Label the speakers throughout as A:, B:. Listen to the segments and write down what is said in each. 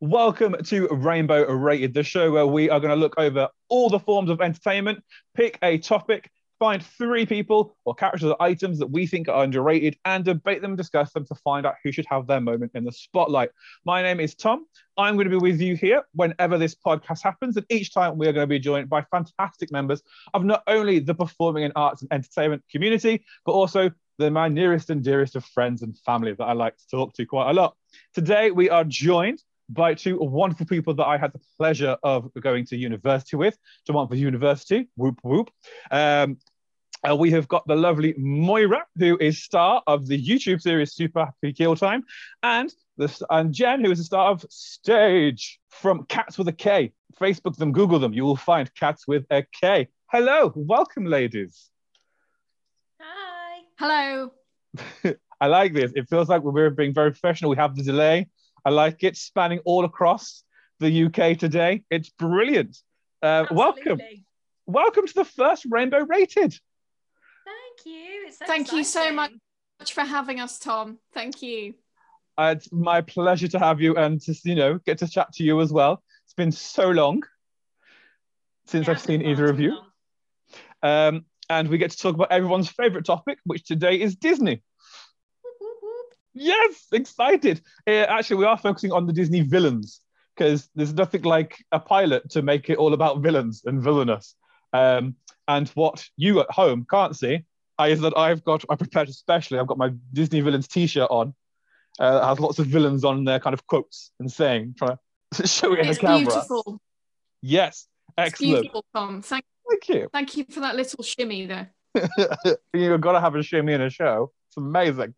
A: Welcome to Rainbow Rated, the show where we are going to look over all the forms of entertainment, pick a topic, find three people or characters or items that we think are underrated, and debate them discuss them to find out who should have their moment in the spotlight. My name is Tom. I'm going to be with you here whenever this podcast happens, and each time we are going to be joined by fantastic members of not only the performing and arts and entertainment community, but also the my nearest and dearest of friends and family that I like to talk to quite a lot. Today we are joined by two wonderful people that I had the pleasure of going to university with, De Montfort University, whoop whoop. Um, uh, we have got the lovely Moira, who is star of the YouTube series Super Happy Kill Time, and the, and Jen, who is the star of Stage from Cats with a K. Facebook them, Google them, you will find Cats with a K. Hello, welcome, ladies.
B: Hi.
C: Hello.
A: I like this. It feels like we're being very professional. We have the delay. I like it, spanning all across the UK today. It's brilliant. Uh, welcome, welcome to the first Rainbow Rated.
B: Thank you. It's so
C: Thank you so much. for having us, Tom. Thank you.
A: Uh, it's my pleasure to have you and to you know get to chat to you as well. It's been so long since
B: It
A: I've seen either of you, um, and we get to talk about everyone's favorite topic, which today is Disney. Yes, excited. Uh, actually, we are focusing on the Disney villains because there's nothing like a pilot to make it all about villains and villainous. Um, and what you at home can't see is that I've got, I prepared especially, I've got my Disney villains t-shirt on. Uh, that has lots of villains on their kind of quotes and saying, trying to show it in the
C: It's
A: camera.
C: beautiful.
A: Yes,
C: It's
A: excellent.
C: beautiful, Tom. Thank,
A: Thank you.
C: thank you for that little shimmy there.
A: You've got to have a shimmy in a show. It's amazing.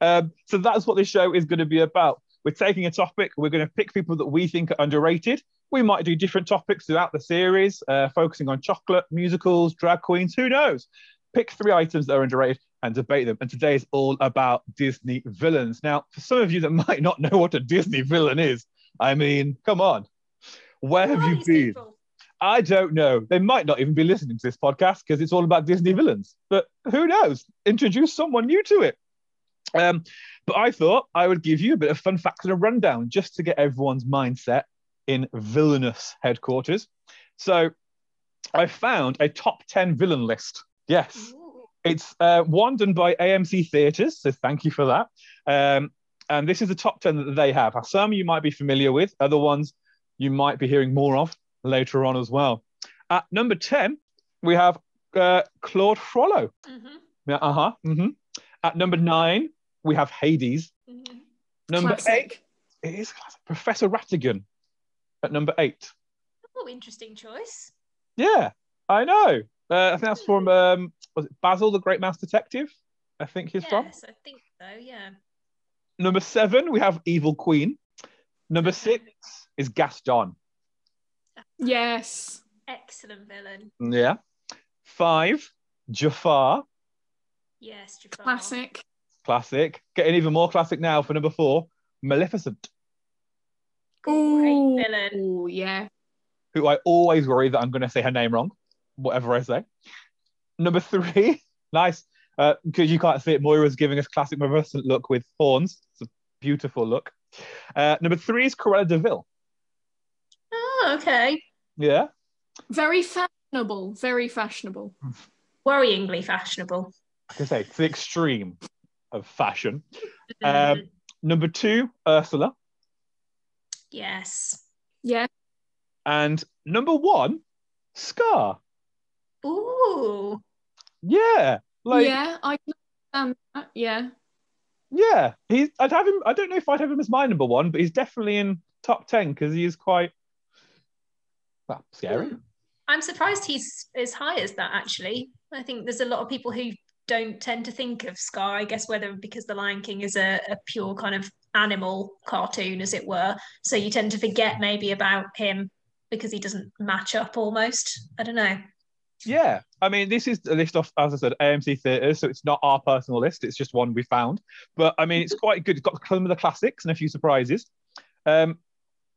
A: Um, so that's what this show is going to be about. We're taking a topic. We're going to pick people that we think are underrated. We might do different topics throughout the series, uh, focusing on chocolate, musicals, drag queens. Who knows? Pick three items that are underrated and debate them. And today is all about Disney villains. Now, for some of you that might not know what a Disney villain is, I mean, come on. Where have you been? I don't know. They might not even be listening to this podcast because it's all about Disney villains. But who knows? Introduce someone new to it. Um, but I thought I would give you a bit of fun facts and a rundown just to get everyone's mindset in villainous headquarters. So I found a top 10 villain list. Yes. It's uh, one done by AMC Theatres, so thank you for that. Um, and this is the top 10 that they have. Some you might be familiar with, other ones you might be hearing more of later on as well. At number 10, we have uh, Claude Frollo.
B: Mhm,
A: Yeah, uh huh. hmm At number nine, we have Hades.
B: mhm.
A: Number
C: Classic.
A: eight, it is classic. Professor Ratigan. At number eight.
B: Oh, interesting choice.
A: Yeah, I know. Uh, I think that's from um, was it Basil, the Great Mouse Detective? I think he's from.
B: yes, I think so. Yeah.
A: Number seven, we have Evil Queen. Number six is Gaston.
C: Yes.
B: Excellent villain.
A: Yeah. Five, Jafar.
B: Yes, Jafar.
C: Classic.
A: Classic. Getting even more classic now for number four, Maleficent,
B: Great villain.
C: Ooh, yeah.
A: who I always worry that I'm going to say her name wrong, whatever I say. Number three, nice. Because you can't see it, Moira's giving us classic Maleficent look with horns. It's a beautiful look. Uh, number three is Cruella de Vil.
B: Oh, okay.
A: Yeah.
C: Very fashionable. Very fashionable.
B: Worryingly fashionable.
A: Like I say, it's the extreme of fashion.
B: Mhm.
A: Um, Number two, Ursula.
B: yes.
C: Yeah.
A: And number one, Scar.
B: Ooh.
A: Yeah. Like,
C: yeah, I can understand that. Yeah.
A: yeah. He's I'd have him, I don't know if I'd have him as my number one, but he's definitely in top 10 because he is quite well, scary.
B: I'm surprised he's as high as that, actually. I think there's a lot of people who don't tend to think of Scar, I guess, whether because The Lion King is a, a pure kind of animal cartoon, as it were. So you tend to forget maybe about him because he doesn't match up almost. I don't know.
A: Yeah. I mean, this is a list off, as I said, AMC Theatres, so it's not our personal list. It's just one we found. But I mean, it's quite good. It's got some of the classics and a few surprises. Um,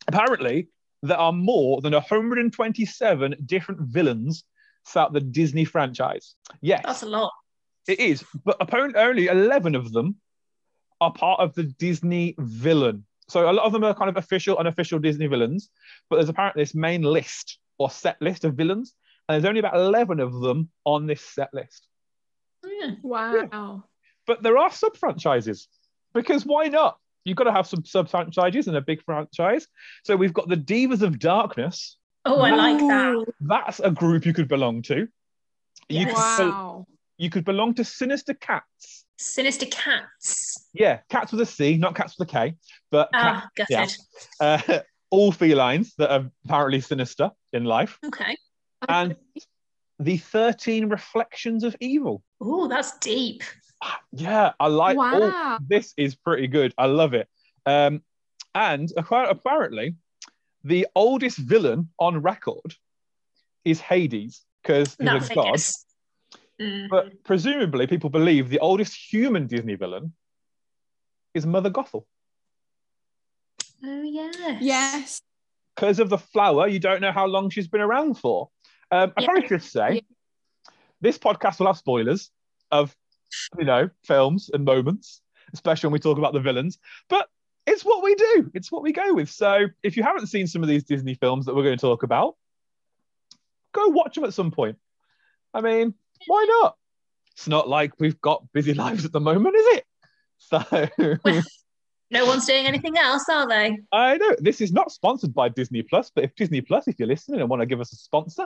A: apparently, there are more than 127 different villains throughout the Disney franchise. Yes.
B: That's a lot.
A: It is, but apparently only 11 of them are part of the Disney villain. So a lot of them are kind of official, unofficial Disney villains, but there's apparently this main list or set list of villains, and there's only about 11 of them on this set list. Hmm.
B: Yeah.
C: Wow.
A: But there are sub franchises because why not? You've got to have some sub franchises and a big franchise. So we've got the Divas of Darkness.
B: Oh, I like that.
A: That's a group you could belong to. You,
B: Yes.
A: could,
C: Wow.
A: you could belong to Sinister Cats.
B: Sinister Cats.
A: Yeah, cats with a C, not cats with a K, but
B: Ah, gutted.
A: yeah. uh, all felines that are apparently sinister in life,
B: Okay.
A: and the 13 reflections of evil.
B: Oh, that's deep.
A: Yeah, I like all
C: wow.
A: this is pretty good. I love it. Um, and apparently, the oldest villain on record is Hades because he's
B: That
A: a god.
B: Mm.
A: But presumably, people believe the oldest human Disney villain is Mother Gothel.
B: Oh, yes.
C: Yes.
A: Because of the flower, you don't know how long she's been around for. Um, I
B: Yeah.
A: probably should say
C: Yeah.
A: this podcast will have spoilers of, you know, films and moments, especially when we talk about the villains. But it's what we do. It's what we go with. So if you haven't seen some of these Disney films that we're going to talk about, go watch them at some point. I mean, why not? It's not like we've got busy lives at the moment, is it? So
B: No one's doing anything else, are they?
A: I know this is not sponsored by Disney Plus, but if Disney Plus, if you're listening and want to give us a sponsor,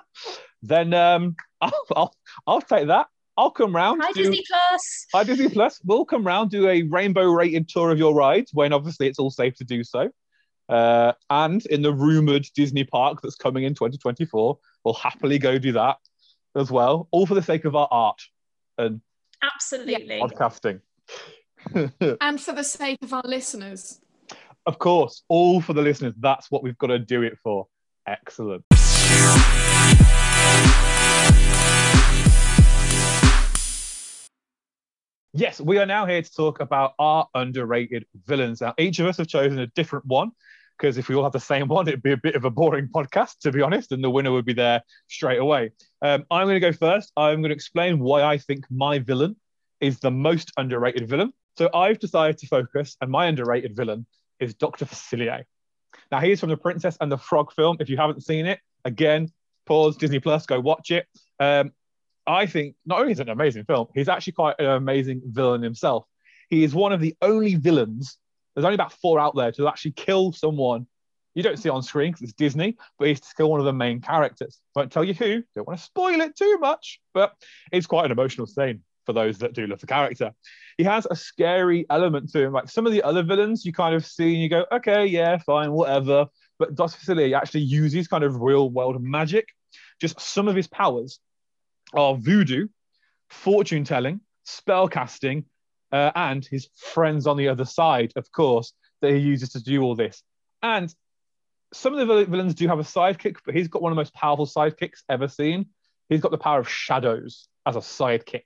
A: then um, I'll, I'll I'll take that. I'll come round.
B: Hi,
A: do-
B: Disney Plus.
A: Hi Disney Plus. We'll come round do a rainbow rated tour of your rides when obviously it's all safe to do so. Uh, and in the rumored Disney park that's coming in 2024, we'll happily go do that as well, all for the sake of our art and
B: Absolutely.
A: podcasting.
C: And for the sake of our listeners.
A: of course, all for the listeners. That's what we've got to do it for. Excellent. Yes, we are now here to talk about our underrated villains. Now, each of us have chosen a different one because if we all had the same one, it'd be a bit of a boring podcast, to be honest, and the winner would be there straight away. Um, I'm going to go first. I'm going to explain why I think my villain is the most underrated villain. So I've decided to focus, and my underrated villain is Dr. Facilier. Now, he's from the Princess and the Frog film. If you haven't seen it, again, pause Disney Plus, go watch it. Um, I think not only is it an amazing film, he's actually quite an amazing villain himself. He is one of the only villains, there's only about four out there, to actually kill someone. You don't see on screen because it's Disney, but he's still one of the main characters. Won't tell you who, don't want to spoil it too much, but it's quite an emotional scene for those that do love the character. He has a scary element to him. Like some of the other villains, you kind of see and you go, okay, yeah, fine, whatever. But Dr. Facilier actually uses kind of real world magic. Just some of his powers are voodoo, fortune telling, spell casting, uh, and his friends on the other side, of course, that he uses to do all this. And some of the villains do have a sidekick, but he's got one of the most powerful sidekicks ever seen. He's got the power of shadows as a sidekick.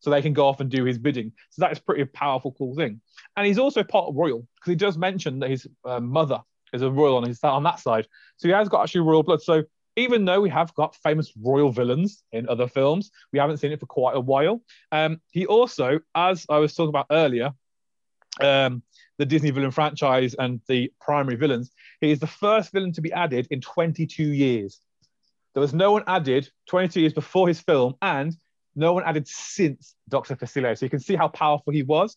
A: So they can go off and do his bidding. So that is pretty powerful, cool thing. And he's also part royal because he does mention that his uh, mother is a royal on his on that side. So he has got actually royal blood. So even though we have got famous royal villains in other films, we haven't seen it for quite a while. Um, he also, as I was talking about earlier, um, the Disney villain franchise and the primary villains, he is the first villain to be added in 22 years. There was no one added 22 years before his film, and no one added since Dr. Facilier. So you can see how powerful he was.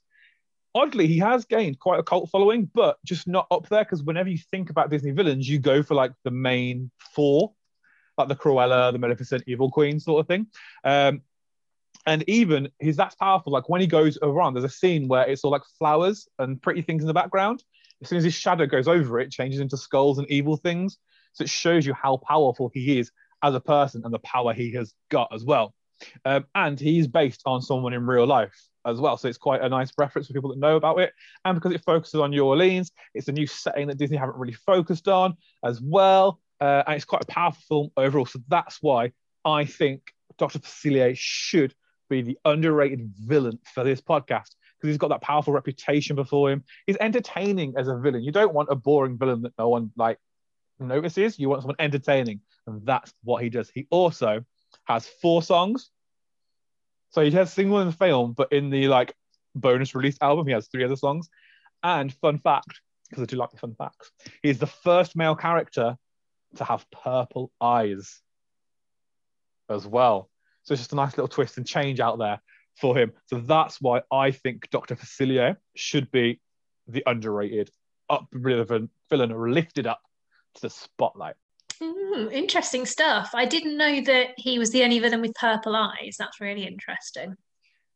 A: Oddly, he has gained quite a cult following, but just not up there because whenever you think about Disney villains, you go for like the main four, like the Cruella, the Maleficent, Evil Queen sort of thing. Um, and even he's that's powerful. Like when he goes around, there's a scene where it's all like flowers and pretty things in the background. As soon as his shadow goes over it, it changes into skulls and evil things. So it shows you how powerful he is as a person and the power he has got as well. Um, and he's based on someone in real life as well. So it's quite a nice reference for people that know about it. And because it focuses on New Orleans, it's a new setting that Disney haven't really focused on as well. Uh, and it's quite a powerful film overall. So that's why I think Dr. Facilier should be the underrated villain for this podcast because he's got that powerful reputation before him. He's entertaining as a villain. You don't want a boring villain that no one like notices. You want someone entertaining, and that's what he does. He also has four songs, So he has single in the film, but in the like bonus release album, he has three other songs. And fun fact, because I do like the fun facts, he's the first male character to have purple eyes as well. So it's just a nice little twist and change out there for him. So that's why I think Dr. Facilier should be the underrated, up villain, villain lifted up to the spotlight.
B: Mm, interesting stuff. I didn't know that he was the only villain with purple eyes. That's really interesting.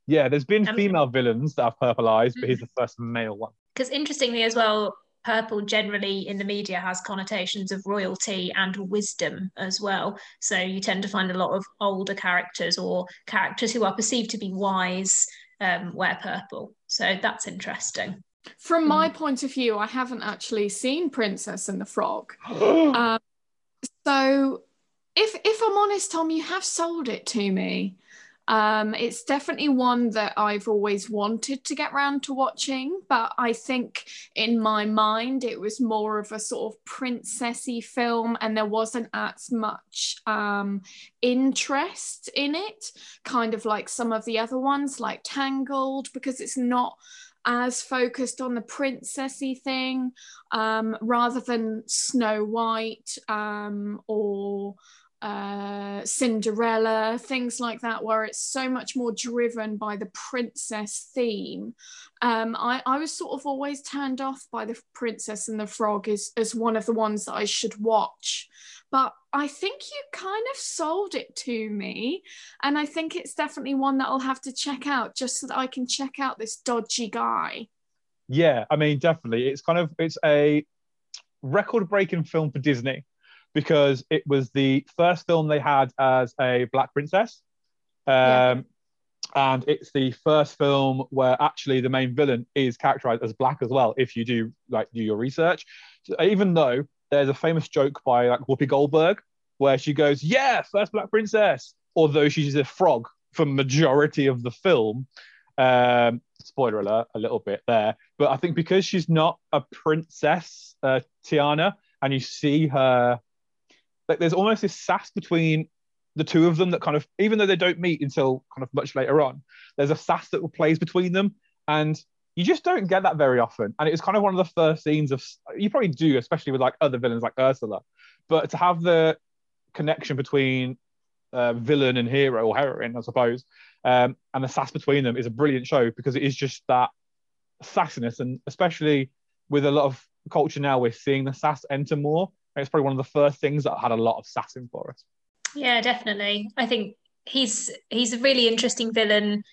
A: Yeah, there's been um, female villains that have purple eyes, but he's the first male one.
B: Because interestingly, as well, purple generally in the media has connotations of royalty and wisdom as well. So you tend to find a lot of older characters or characters who are perceived to be wise um, wear purple. So that's interesting.
C: From my mm. point of view, I haven't actually seen Princess and the Frog. um, so if if I'm honest, Tom, you have sold it to me. Um, it's definitely one that I've always wanted to get round to watching, but I think in my mind it was more of a sort of princessy film, and there wasn't as much um, interest in it, kind of like some of the other ones, like Tangled, because it's not as focused on the princessy thing um, rather than Snow White um, or uh, Cinderella, things like that, where it's so much more driven by the princess theme. Um, I, I was sort of always turned off by the Princess and the Frog as, as one of the ones that I should watch. But I think you kind of sold it to me. And I think it's definitely one that I'll have to check out just so that I can check out this dodgy guy.
A: Yeah, I mean, definitely. It's kind of it's a record breaking film for Disney because it was the first film they had as a black princess. Um, yeah. And it's the first film where actually the main villain is characterized as black as well. If you do like do your research, so even though there's a famous joke by like Whoopi Goldberg where she goes, "Yeah, first black princess," although she's a frog for majority of the film. Um, spoiler alert, a little bit there, but I think because she's not a princess, uh, Tiana, and you see her like there's almost this sass between the two of them that kind of even though they don't meet until kind of much later on there's a sass that plays between them. And you just don't get that very often. And it was kind of one of the first scenes of you probably do especially with like other villains like ursula. But to have the connection between uh, villain and hero or heroine i suppose um, and the sass between them is a brilliant show because it is just that sassiness. And especially with a lot of culture now we're seeing the sass enter more it's probably one of the first things that had a lot of sass in for us.
B: Yeah, definitely. I think he's he's a really interesting villain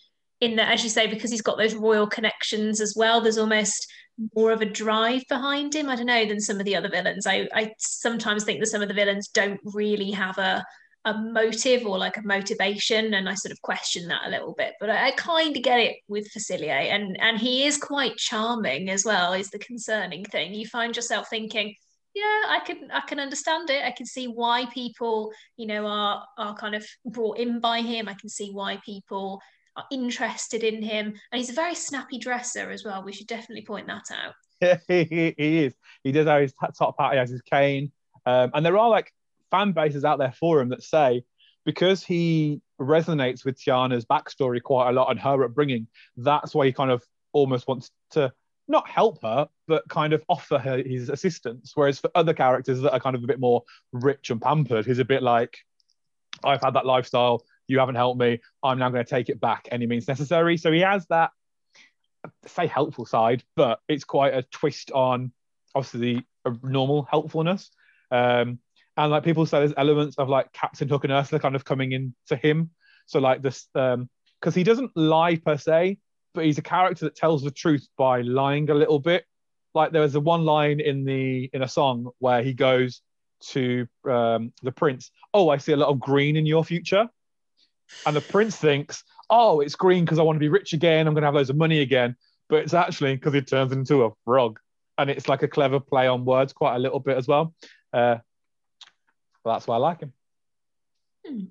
B: in that, as you say, because he's got those royal connections as well. There's almost more of a drive behind him. I don't know than some of the other villains. I I sometimes think that some of the villains don't really have a a motive or like a motivation and i sort of question that a little bit but i, I kind of get it with facilier and and he is quite charming as well is the concerning thing you find yourself thinking yeah i can i can understand it. I can see why people you know are are kind of brought in by him. I can see why people are interested in him. And he's a very snappy dresser as well. We should definitely point that out.
A: Yeah he, is. He does have his top hat. He has his cane. Um, and there are like fan bases out there for him that say because he resonates with tiana's backstory quite a lot and her upbringing that's why he kind of almost wants to not help her, but kind of offer her his assistance. Whereas for other characters that are kind of a bit more rich and pampered, he's a bit like, I've had that lifestyle, you haven't helped me, I'm now going to take it back any means necessary. So he has that, say, helpful side, but it's quite a twist on obviously the normal helpfulness. Um, and like people say, there's elements of like Captain Hook and Ursula kind of coming into him. So like this, because um, he doesn't lie per se, but he's a character that tells the truth by lying a little bit. Like there was a one line in the in a song where he goes to um, the prince, "Oh, I see a lot of green in your future," and the prince thinks, "Oh, it's green because I want to be rich again. I'm going to have loads of money again." But it's actually because he turns into a frog, and it's like a clever play on words, quite a little bit as well. Uh, that's why I like him.
B: Hmm.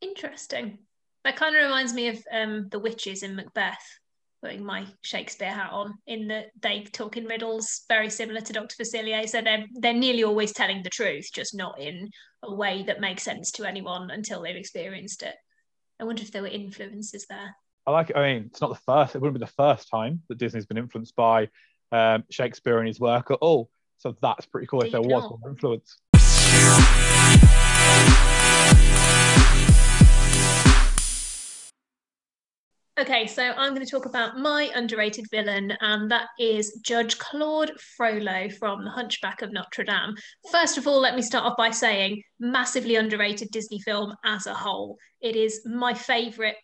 B: Interesting. That kind of reminds me of um, the witches in Macbeth putting my Shakespeare hat on in that they talk in riddles very similar to Dr. Facilier. So they're they're nearly always telling the truth, just not in a way that makes sense to anyone until they've experienced it. I wonder if there were influences there.
A: I like it. I mean, it's not the first. It wouldn't be the first time that Disney's been influenced by um, Shakespeare and his work at all. So that's pretty cool. if there was more influence.
B: Okay, so I'm going to talk about my underrated villain, and that is Judge Claude Frollo from The Hunchback of Notre Dame. First of all, let me start off by saying massively underrated Disney film as a whole. It is my favourite,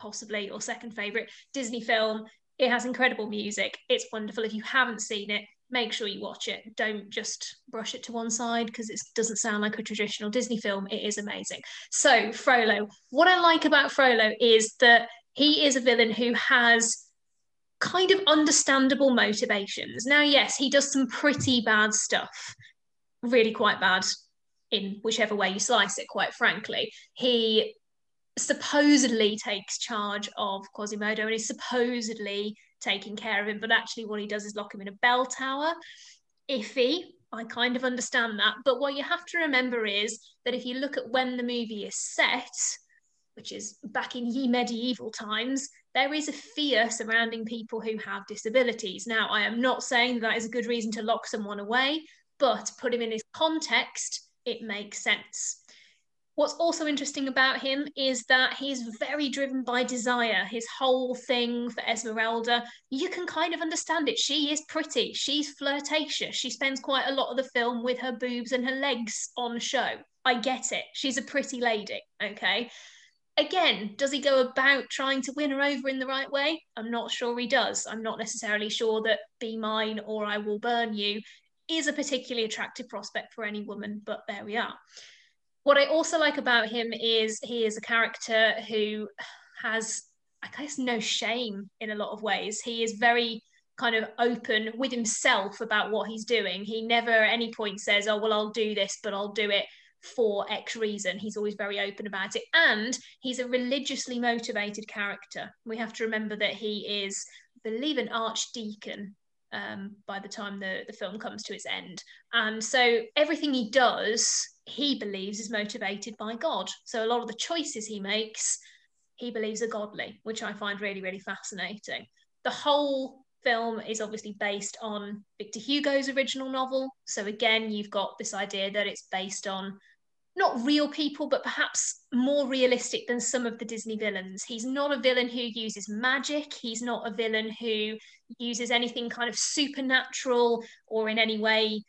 B: possibly, or second favourite Disney film. It has incredible music. It's wonderful. If you haven't seen it, make sure you watch it. Don't just brush it to one side because it doesn't sound like a traditional Disney film. It is amazing. So, Frollo, what I like about Frollo is that he is a villain who has kind of understandable motivations. Now, yes, he does some pretty bad stuff, really quite bad in whichever way you slice it, quite frankly. He supposedly takes charge of Quasimodo and is supposedly taking care of him, but actually, what he does is lock him in a bell tower. Iffy, I kind of understand that. But what you have to remember is that if you look at when the movie is set, which is back in ye medieval times, there is a fear surrounding people who have disabilities. Now, I am not saying that is a good reason to lock someone away, but put him in his context, it makes sense. What's also interesting about him is that he's very driven by desire. His whole thing for Esmeralda, you can kind of understand it. She is pretty, she's flirtatious, she spends quite a lot of the film with her boobs and her legs on show. I get it. She's a pretty lady, okay? Again, does he go about trying to win her over in the right way? I'm not sure he does. I'm not necessarily sure that be mine or I will burn you is a particularly attractive prospect for any woman, but there we are. What I also like about him is he is a character who has, I guess, no shame in a lot of ways. He is very kind of open with himself about what he's doing. He never at any point says, Oh, well, I'll do this, but I'll do it for X reason. He's always very open about it. And he's a religiously motivated character. We have to remember that he is, I believe, an archdeacon um, by the time the, the film comes to its end. And so everything he does, he believes is motivated by God. So a lot of the choices he makes, he believes are godly, which I find really, really fascinating. The whole film is obviously based on Victor Hugo's original novel. So again, you've got this idea that it's based on not real people, but perhaps more realistic than some of the Disney villains. He's not a villain who uses magic. He's not a villain who uses anything kind of supernatural or in any way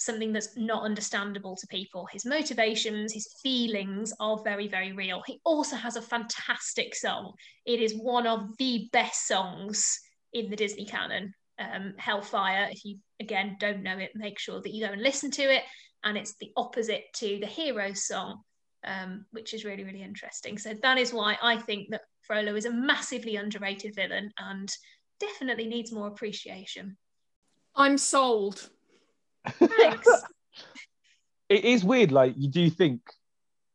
B: something that's not understandable to people. His motivations, his feelings are very, very real. He also has a fantastic song. It is one of the best songs in the Disney canon. Um, Hellfire, if you again don't know it, make sure that you go and listen to it and it's the opposite to the hero song, um, which is really, really interesting. So that is why I think that Frollo is a massively underrated villain and definitely needs more appreciation.
C: I'm sold.
B: Thanks.
A: it is weird, like you do think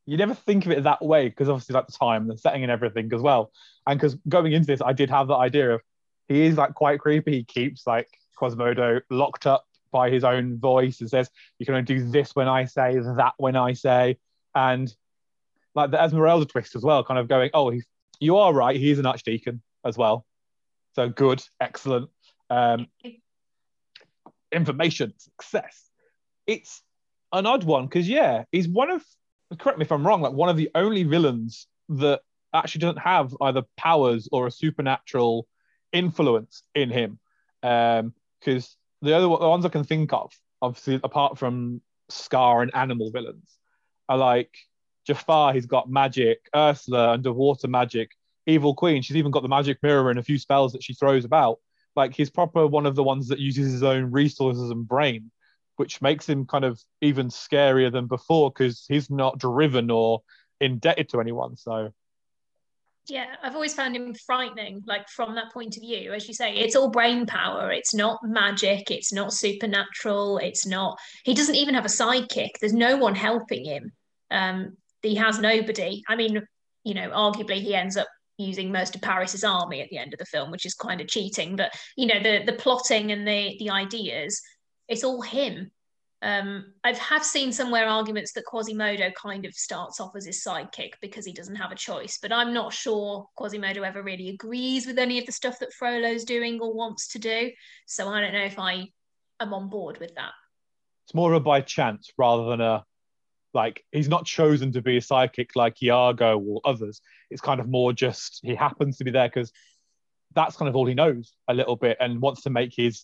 A: you never think of it that way because obviously like the time, the setting and everything as well. And because going into this, I did have that idea of he is like quite creepy. He keeps like Quasimodo locked up by his own voice and says, You can only do this when I say, that when I say. And like the Esmeralda twist as well, kind of going, Oh, you are right. He's an archdeacon as well. So good, excellent. Um, information, success. It's an odd one because, yeah, he's one of, correct me if I'm wrong, like one of the only villains that actually doesn't have either powers or a supernatural influence in him. Because um, the other the ones I can think of, obviously apart from Scar and animal villains, are like Jafar. He's got magic. Ursula, underwater magic. Evil Queen. She's even got the magic mirror and a few spells that she throws about. Like he's proper one of the ones that uses his own resources and brain, which makes him kind of even scarier than before because he's not driven or indebted to anyone. So
B: yeah, I've always found him frightening, like from that point of view. As you say, it's all brain power. It's not magic. It's not supernatural. It's not, he doesn't even have a sidekick. There's no one helping him. Um, he has nobody. I mean, you know, arguably he ends up using most of Paris's army at the end of the film, which is kind of cheating. But you know, the the plotting and the the ideas, it's all him. Um, I've have seen somewhere arguments that Quasimodo kind of starts off as his sidekick because he doesn't have a choice, but I'm not sure Quasimodo ever really agrees with any of the stuff that Frollo's doing or wants to do. So I don't know if I am on board with that.
A: It's more of a by chance rather than a like he's not chosen to be a sidekick like Iago or others. It's kind of more just he happens to be there because that's kind of all he knows a little bit and wants to make his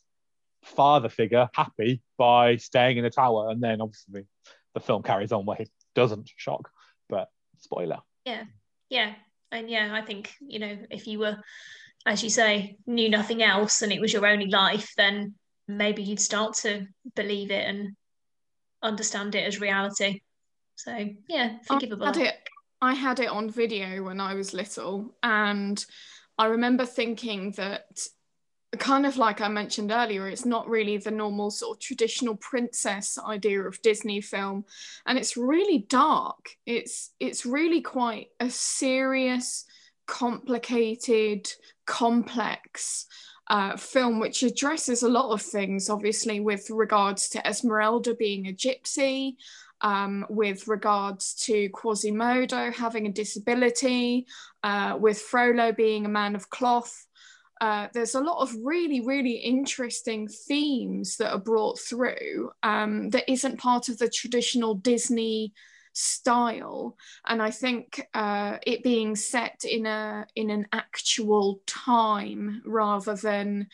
A: father figure happy by staying in the tower. And then obviously the film carries on where he doesn't shock, but spoiler.
B: Yeah. Yeah. And yeah, I think, you know, if you were, as you say, knew nothing else and it was your only life, then maybe you'd start to believe it and understand it as reality. So yeah, forgivable.
C: I had it, I had it on video when I was little, and I remember thinking that kind of like I mentioned earlier, it's not really the normal sort of traditional princess idea of Disney film, and it's really dark. It's it's really quite a serious, complicated, complex uh, film which addresses a lot of things. Obviously, with regards to Esmeralda being a gypsy. Um, with regards to Quasimodo having a disability, uh, with Frollo being a man of cloth, uh, there's a lot of really, really interesting themes that are brought through um, that isn't part of the traditional Disney style. And I think uh, it being set in a in an actual time rather than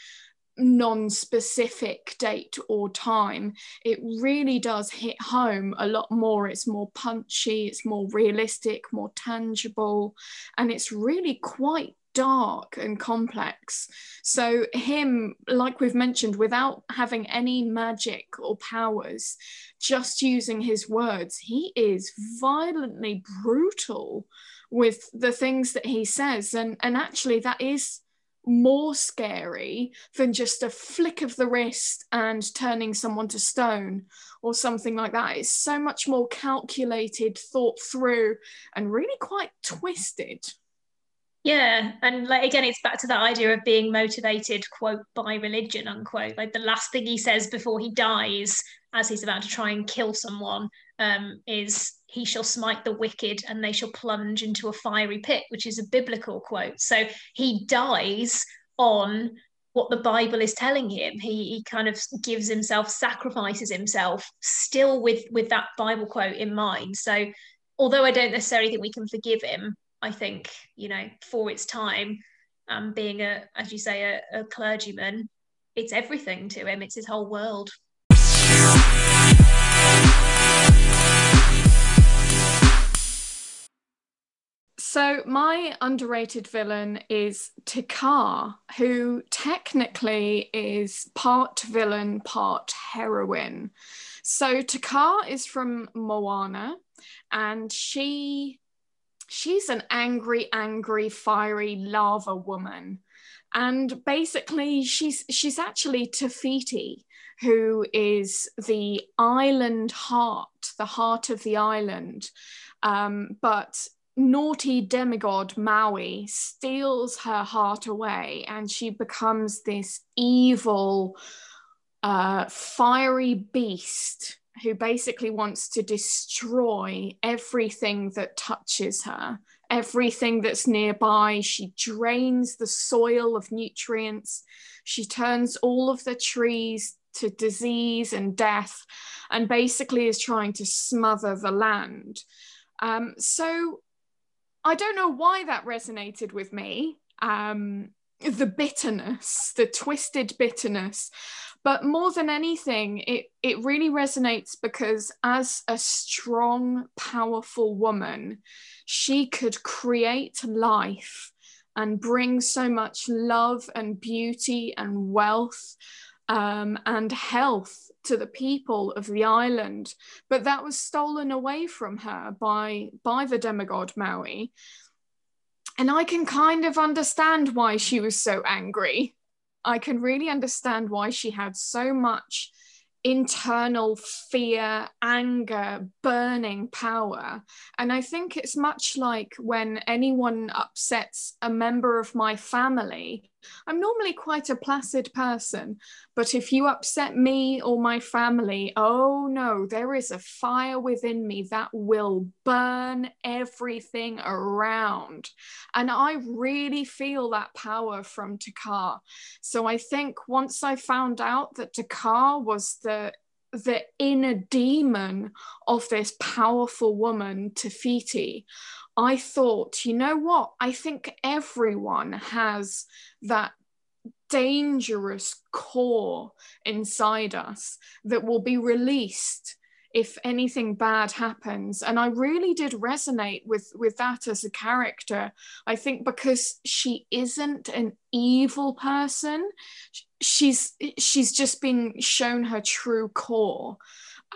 C: non-specific date or time it really does hit home a lot more it's more punchy it's more realistic more tangible and it's really quite dark and complex. So, him, like we've mentioned, without having any magic or powers, just using his words, he is violently brutal with the things that he says. And, and actually, that is more scary than just a flick of the wrist and turning someone to stone or something like that. It's so much more calculated, thought through, and really quite twisted.
B: Yeah, and like again, it's back to that idea of being motivated, quote, by religion, unquote. Like the last thing he says before he dies, as he's about to try and kill someone, um, is he shall smite the wicked and they shall plunge into a fiery pit, which is a biblical quote. So he dies on what the Bible is telling him. He, he kind of gives himself, sacrifices himself, still with with that Bible quote in mind. So although I don't necessarily think we can forgive him, I think, you know, for its time, um, being a, as you say, a, a clergyman, it's everything to him. It's his whole world.
C: So my underrated villain is Kā, who technically is part villain, part heroine. So Kā is from Moana, and she she's an angry, angry, fiery lava woman. And basically, she's she's actually Te Fiti, who is the island heart, the heart of the island. Um, but naughty demigod Maui steals her heart away, and she becomes this evil, uh, fiery beast who basically wants to destroy everything that touches her, everything that's nearby. She drains the soil of nutrients. She turns all of the trees to disease and death, and basically is trying to smother the land. Um, so I don't know why that resonated with me. Um, the bitterness, the twisted bitterness. But more than anything, it, it really resonates because as a strong, powerful woman, she could create life and bring so much love and beauty and wealth um, and health to the people of the island. But that was stolen away from her by, by the demigod Maui. And I can kind of understand why she was so angry. I can really understand why she had so much internal fear, anger, burning power. And I think it's much like when anyone upsets a member of my family, I'm normally quite a placid person, but if you upset me or my family, oh no, there is a fire within me that will burn everything around. And I really feel that power from Te Kā. So I think once I found out that Te Kā was the the inner demon of this powerful woman, Te Fiti, I thought, you know what? I think everyone has that dangerous core inside us that will be released if anything bad happens. And i really did resonate with with that as a character i think because she isn't an evil person. She's she's just been shown her true core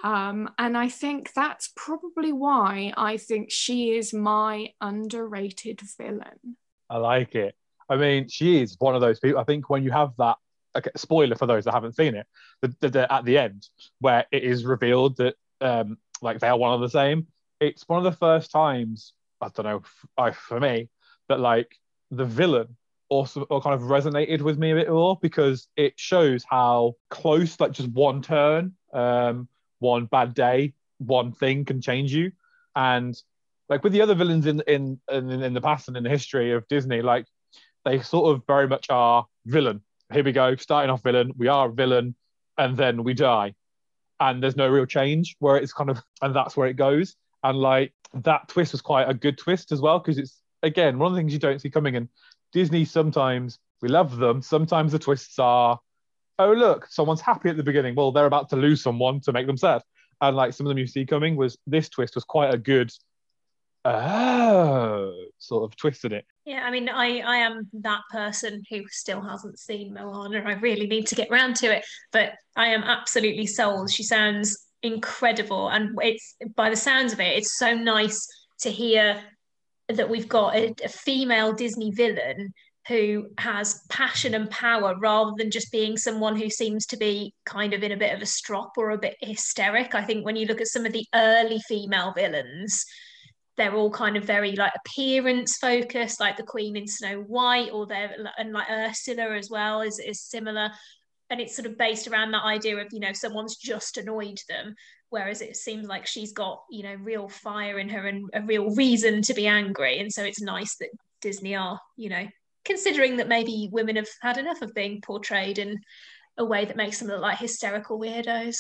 C: um, and I think that's probably why I think she is my underrated villain.
A: I like it. I mean, she is one of those people. I think when you have that, okay, spoiler for those that haven't seen it, the, the, the, at the end where it is revealed that um, like they are one of the same. It's one of the first times I don't know I, for me that like the villain also or kind of resonated with me a bit more because it shows how close like just one turn um one bad day, one thing can change you. And like with the other villains in in in, in the past and in the history of Disney, like they sort of very much are villain. Here we go, starting off villain. We are villain, and then we die, and there's no real change. Where it's kind of, and that's where it goes. And like that twist was quite a good twist as well because it's again one of the things you don't see coming. And Disney sometimes we love them. Sometimes the twists are oh look, someone's happy at the beginning. Well, they're about to lose someone to make them sad. And like some of them you see coming was this twist was quite a good oh sort of twisted it.
B: Yeah, I mean, I I am that person who still hasn't seen Moana. I really need to get round to it, but I am absolutely sold. She sounds incredible, and it's by the sounds of it, it's so nice to hear that we've got a, a female Disney villain who has passion and power rather than just being someone who seems to be kind of in a bit of a strop or a bit hysteric. I think when you look at some of the early female villains, they're all kind of very like appearance focused, like the Queen in Snow White, or they're and like Ursula as well is is similar. And it's sort of based around that idea of, you know, someone's just annoyed them. Whereas it seems like she's got, you know, real fire in her and a real reason to be angry. And so it's nice that Disney are, you know, considering that maybe women have had enough of being portrayed in a way that makes them look like hysterical weirdos.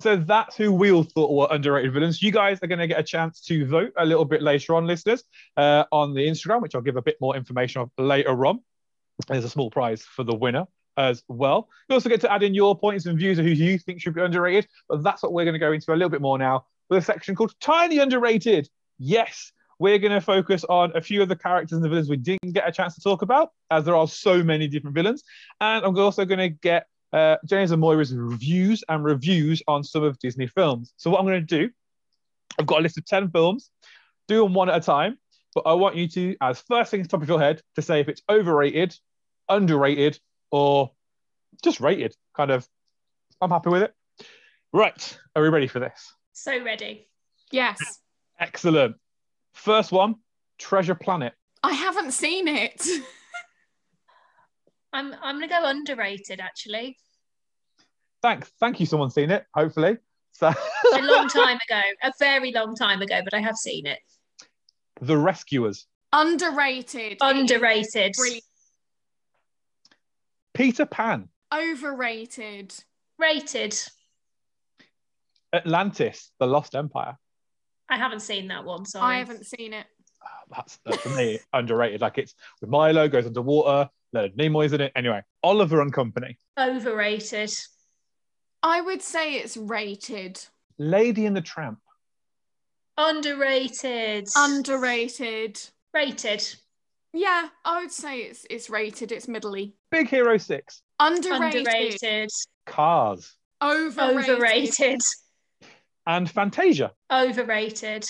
A: So that's who we all thought were underrated villains. You guys are going to get a chance to vote a little bit later on, listeners, uh, on the Instagram, which I'll give a bit more information of later on. There's a small prize for the winner as well. You also get to add in your points and views of who you think should be underrated, but that's what we're going to go into a little bit more now with a section called Tiny Underrated. Yes, we're going to focus on a few of the characters and the villains we didn't get a chance to talk about, as there are so many different villains. And I'm also going to get uh, James and Moira's reviews and reviews on some of Disney films. So, what I'm going to do, I've got a list of 10 films, do them one at a time. But I want you to, as first things top of your head, to say if it's overrated, underrated, or just rated. Kind of, I'm happy with it. Right. Are we ready for this?
B: So ready.
C: Yes.
A: Excellent. First one Treasure Planet.
C: I haven't seen it.
B: I'm I'm gonna go underrated actually.
A: Thanks. Thank you. Someone's seen it, hopefully. So
B: a long time ago, a very long time ago, but I have seen it.
A: The Rescuers.
C: Underrated.
B: Underrated.
A: Peter Pan.
C: Overrated.
B: Rated.
A: Atlantis, The Lost Empire.
B: I haven't seen that one. Sorry.
C: I haven't seen it.
A: Oh, that's, for me underrated. Like it's with Milo goes underwater. Leonard Nimoy's in it. Anyway, Oliver and Company.
B: Overrated.
C: I would say it's rated.
A: Lady and the Tramp.
B: Underrated.
C: Underrated.
B: Rated.
C: Yeah, I would say it's it's rated. It's middly.
A: Big Hero Six.
C: Underrated.
B: Underrated.
A: Cars.
C: Overrated.
B: Overrated.
A: And Fantasia.
B: Overrated.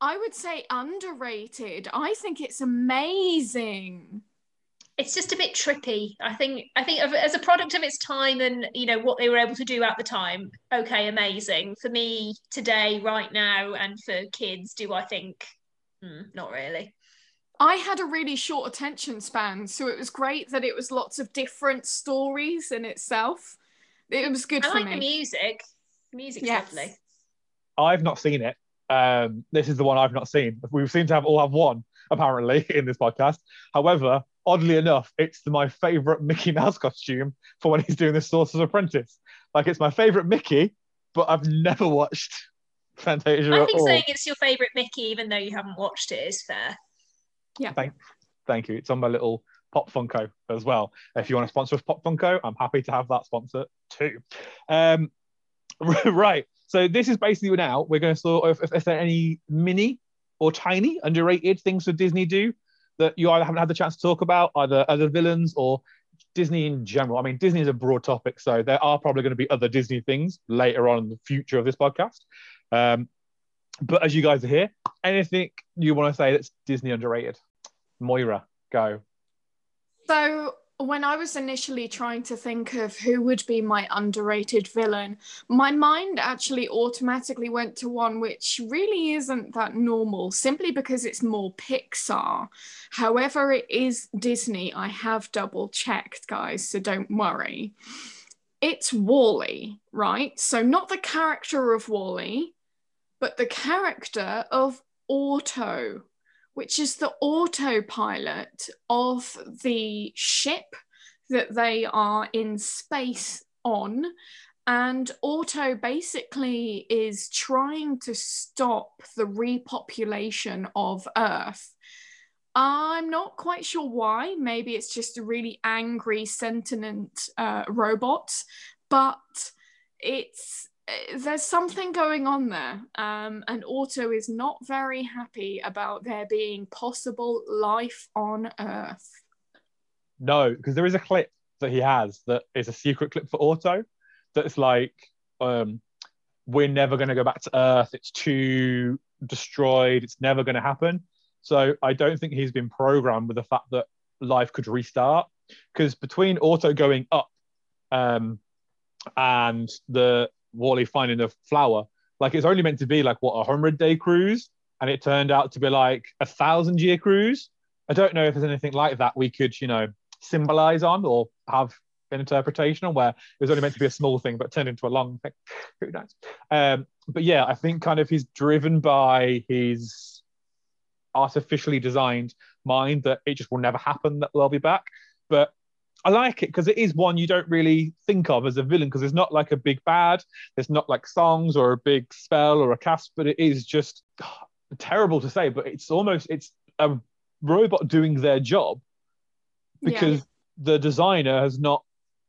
C: I would say underrated. I think it's amazing.
B: it's just a bit trippy. I think I think as a product of its time and you know what they were able to do at the time. Okay, amazing. For me today, right now, and for kids, do I think mm, not really?
C: I had a really short attention span, so it was great that it was lots of different stories in itself. It was good
B: I
C: for
B: like
C: me.
B: the music. The music's
C: Yes.
B: lovely.
A: I've not seen it. Um, this is the one I've not seen. We seem to have all have one apparently in this podcast. However, oddly enough, it's my favorite Mickey Mouse costume for when he's doing the Sorcerer's Apprentice. Like it's my favorite Mickey, but I've never watched Fantasia
B: I
A: at
B: think
A: all.
B: saying it's your favourite Mickey, even though you haven't watched it, is fair. Yeah.
A: Thank, thank you. It's on my little Pop Funko as well. If you want to sponsor us Pop Funko, I'm happy to have that sponsor too. Um, right. So this is basically now we're going to sort of if, if there are any mini or tiny underrated things that Disney do that you either haven't had the chance to talk about, either other villains or Disney in general. I mean, Disney is a broad topic, so there are probably going to be other Disney things later on in the future of this podcast. Um, but as you guys are here, anything you want to say that's Disney underrated? Moira, go.
C: So when I was initially trying to think of who would be my underrated villain, my mind actually automatically went to one which really isn't that normal, simply because it's more Pixar. However, it is Disney. I have double checked, guys, so don't worry. It's WALL-E, right? So not the character of WALL-E, but the character of Auto which is the autopilot of the ship that they are in space on. And Auto basically is trying to stop the repopulation of Earth. I'm not quite sure why. Maybe it's just a really angry, sentient uh, robot, but it's there's something going on there. Um, and Auto is not very happy about there being possible life on Earth.
A: No, because there is a clip that he has that is a secret clip for Auto that's like, um, we're never going to go back to Earth. It's too destroyed. It's never going to happen. So I don't think he's been programmed with the fact that life could restart. Because between Auto going up um, and the WALL-E finding a flower, like it's only meant to be like what a hundred day cruise, and it turned out to be like a thousand year cruise. I don't know if there's anything like that we could, you know, symbolize on or have an interpretation on where it was only meant to be a small thing but turned into a long thing. Who knows? Um, but yeah, I think kind of he's driven by his artificially designed mind that it just will never happen that they'll be back. But I like it because it is one you don't really think of as a villain because it's not like a big bad, It's not like songs or a big spell or a cast, but it is just ah, terrible to say, but it's almost it's a robot doing their job because
C: Yeah.
A: the designer has not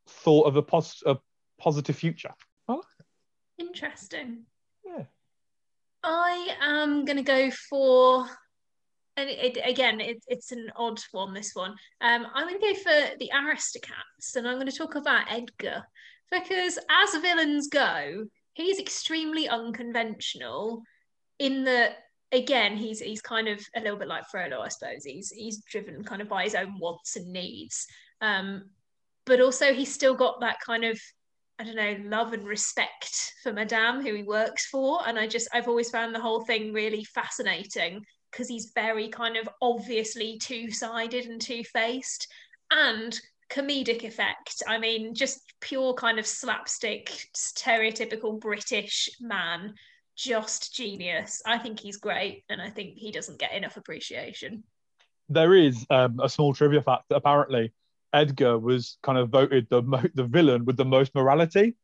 A: thought of a, pos- a positive future.
B: Interesting.
A: Yeah.
B: I am going to go for, it, again, it, it's an odd one, this one. Um, I'm going to go for the Aristocats, and I'm going to talk about Edgar, because as villains go, he's extremely unconventional in that, again, he's he's kind of a little bit like Frollo, I suppose. He's he's driven kind of by his own wants and needs. Um, but also he's still got that kind of I don't know, love and respect for Madame, who he works for. And I just, I've always found the whole thing really fascinating because he's very kind of obviously two sided and two faced and comedic effect. I mean, just pure kind of slapstick, stereotypical British man, just genius. I think he's great. And I think he doesn't get enough appreciation.
A: There is um, a small trivia fact that apparently Edgar was kind of voted the mo- the villain with the most morality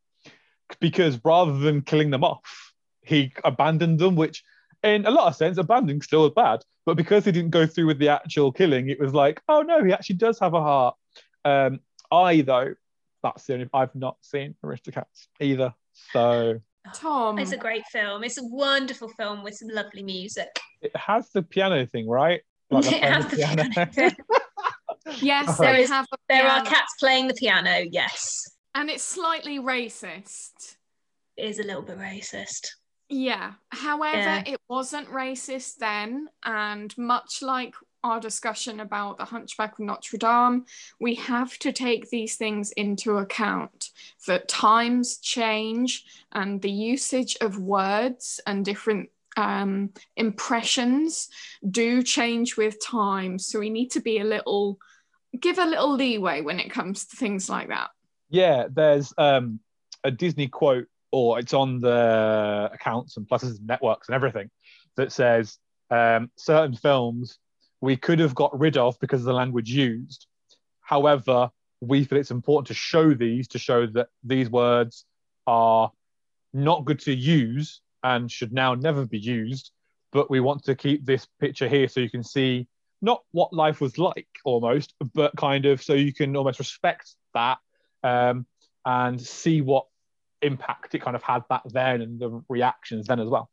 A: because rather than killing them off, he abandoned them, which in a lot of sense, abandoning still is bad. But because he didn't go through with the actual killing, it was like, oh no, he actually does have a heart. Um, I though, that's the only I've not seen Aristocats either. So
C: Tom.
B: It's a great film. It's a wonderful film with some lovely music.
A: it has the piano thing, right?
B: It has the piano.
C: Yes,
A: There
C: they
B: is-
C: have a
B: There are cats playing the piano, yes.
C: and it's slightly racist.
B: It is a little bit racist.
C: Yeah. However,
B: Yeah.
C: it wasn't racist then, and much like our discussion about the Hunchback of Notre Dame, we have to take these things into account that times change and the usage of words and different um, impressions do change with time. So we need to be a little, give a little leeway when it comes to things like that.
A: Yeah, there's um, a Disney quote, or it's on the accounts and pluses and networks and everything that says um, certain films we could have got rid of because of the language used. However, we feel it's important to show these to show that these words are not good to use and should now never be used. But we want to keep this picture here so you can see not what life was like almost, but kind of so you can almost respect that um, and see what impact it kind of had back then and the reactions then as well.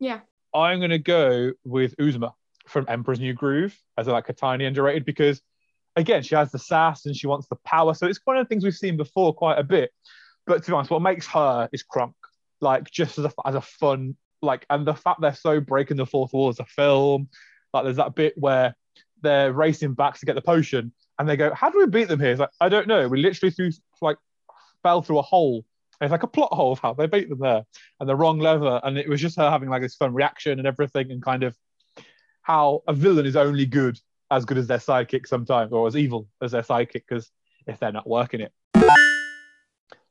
C: Yeah.
A: I'm going to go with Yzma from Emperor's New Groove as like a tiny underrated because again she has the sass and she wants the power. So it's one of the things we've seen before quite a bit. But to be honest, what makes her is Kronk, Like just as a as a fun like and the fact they're so breaking the fourth wall as a film. Like there's that bit where they're racing back to get the potion and they go, How do we beat them here? It's like, I don't know. We literally threw like fell through a hole. It's like a plot hole of how they beat them there and the wrong lever. And it was just her having like this fun reaction and everything and kind of how a villain is only good as good as their sidekick sometimes, or as evil as their sidekick, because if they're not working it.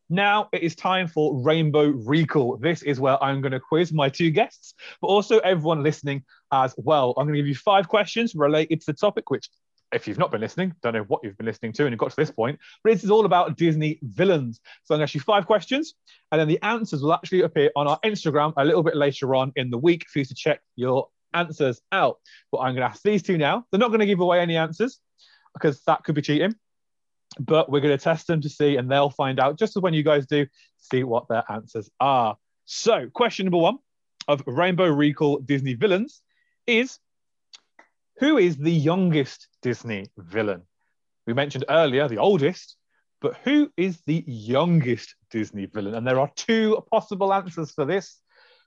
A: Now it is time for Rainbow Recall. This is where I'm going to quiz my two guests, but also everyone listening as well. I'm going to give you five questions related to the topic, which, if you've not been listening, don't know what you've been listening to and you've got to this point, but this is all about Disney villains. So I'm going to ask you five questions, and then the answers will actually appear on our Instagram a little bit later on in the week for you to check your answers out. But I'm going to ask these two now. They're not going to give away any answers because that could be cheating. But we're going to test them to see, and they'll find out just as when you guys do, see what their answers are. So, question number one of Rainbow Recall Disney villains is who is the youngest Disney villain? We mentioned earlier the oldest, but who is the youngest Disney villain? And there are two possible answers for this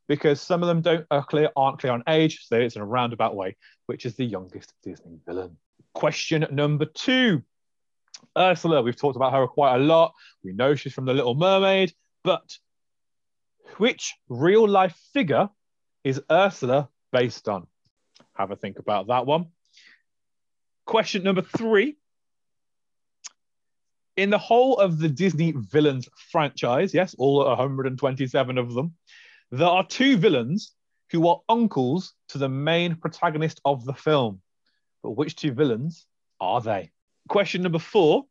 A: because some of them don't are clear aren't clear on age, so it's in a roundabout way, which is the youngest Disney villain. Question number two. Ursula, we've talked about her quite a lot. We know she's from The Little Mermaid, but which real life figure is Ursula based on? Have a think about that one. Question number three. In the whole of the Disney villains franchise, yes, all 127 of them, there are two villains who are uncles to the main protagonist of the film. But which two villains are they? Question number four.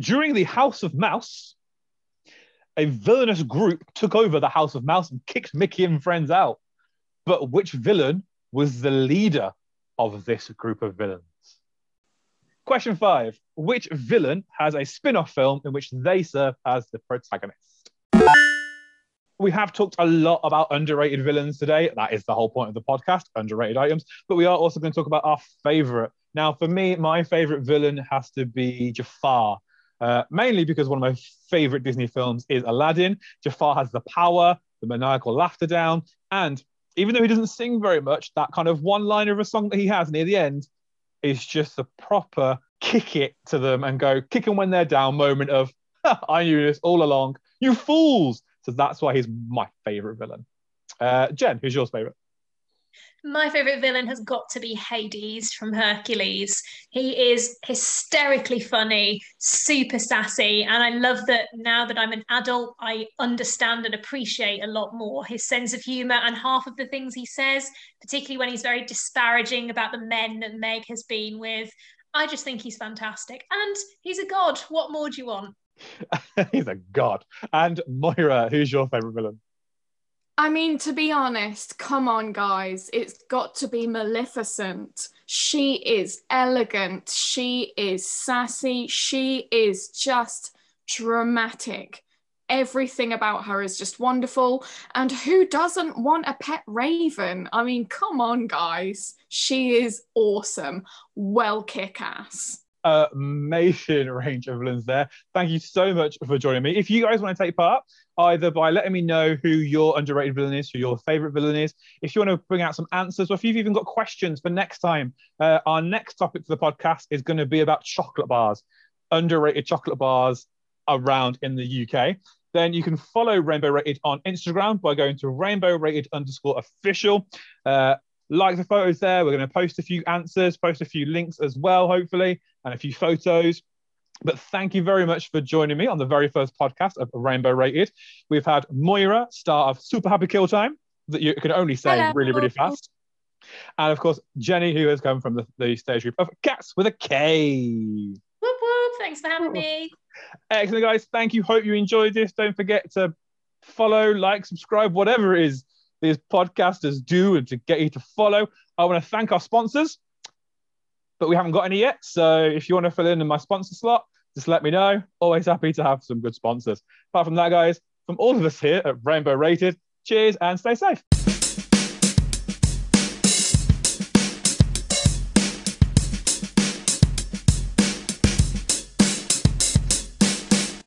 A: During the House of Mouse, a villainous group took over the House of Mouse and kicked Mickey and friends out. But which villain was the leader of this group of villains? Question five Which villain has a spin off film in which they serve as the protagonist? we have talked a lot about underrated villains today. That is the whole point of the podcast, underrated items. But we are also going to talk about our favorite. Now, for me, my favorite villain has to be Jafar. Uh, mainly because one of my favorite Disney films is Aladdin. Jafar has the power, the maniacal laughter down, and even though he doesn't sing very much, that kind of one line of a song that he has near the end is just a proper kick it to them and go kick them when they're down moment of, I knew this all along. You fools! So that's why he's my favorite villain. Uh, Jen, who's your favorite?
B: My favorite villain has got to be Hades from Hercules. He is hysterically funny, super sassy, and I love that now that I'm an adult, I understand and appreciate a lot more his sense of humor and half of the things he says, particularly when he's very disparaging about the men that Meg has been with. I just think he's fantastic. And he's a god. What more do you want?
A: He's a god. And Moira, who's your favorite villain?
C: I mean, to be honest, come on, guys. It's got to be Maleficent. She is elegant. She is sassy. She is just dramatic. Everything about her is just wonderful. And who doesn't want a pet raven? I mean, come on, guys. She is awesome. Well, kick ass.
A: Amazing range of villains there. Thank you so much for joining me. If you guys want to take part, either by letting me know who your underrated villain is, who your favorite villain is, if you want to bring out some answers, or if you've even got questions for next time, uh, our next topic for the podcast is going to be about chocolate bars, underrated chocolate bars around in the UK. Then you can follow Rainbow Rated on Instagram by going to rainbow rated underscore official. Uh, like the photos there. We're going to post a few answers, post a few links as well, hopefully, and a few photos. But thank you very much for joining me on the very first podcast of Rainbow Rated. We've had Moira, star of Super Happy Kill Time, that you can only say
B: Hello.
A: really, really fast. And of course, Jenny, who has come from the, the stage group of Cats with a K.
B: Whoop whoop. Thanks for having me.
A: Excellent, guys. Thank you. Hope you enjoyed this. Don't forget to follow, like, subscribe, whatever it is these podcasters do and to get you to follow. I want to thank our sponsors, but we haven't got any yet. So if you want to fill in in my sponsor slot, just let me know. Always happy to have some good sponsors. Apart from that, guys, from all of us here at Rainbow Rated, cheers and stay safe.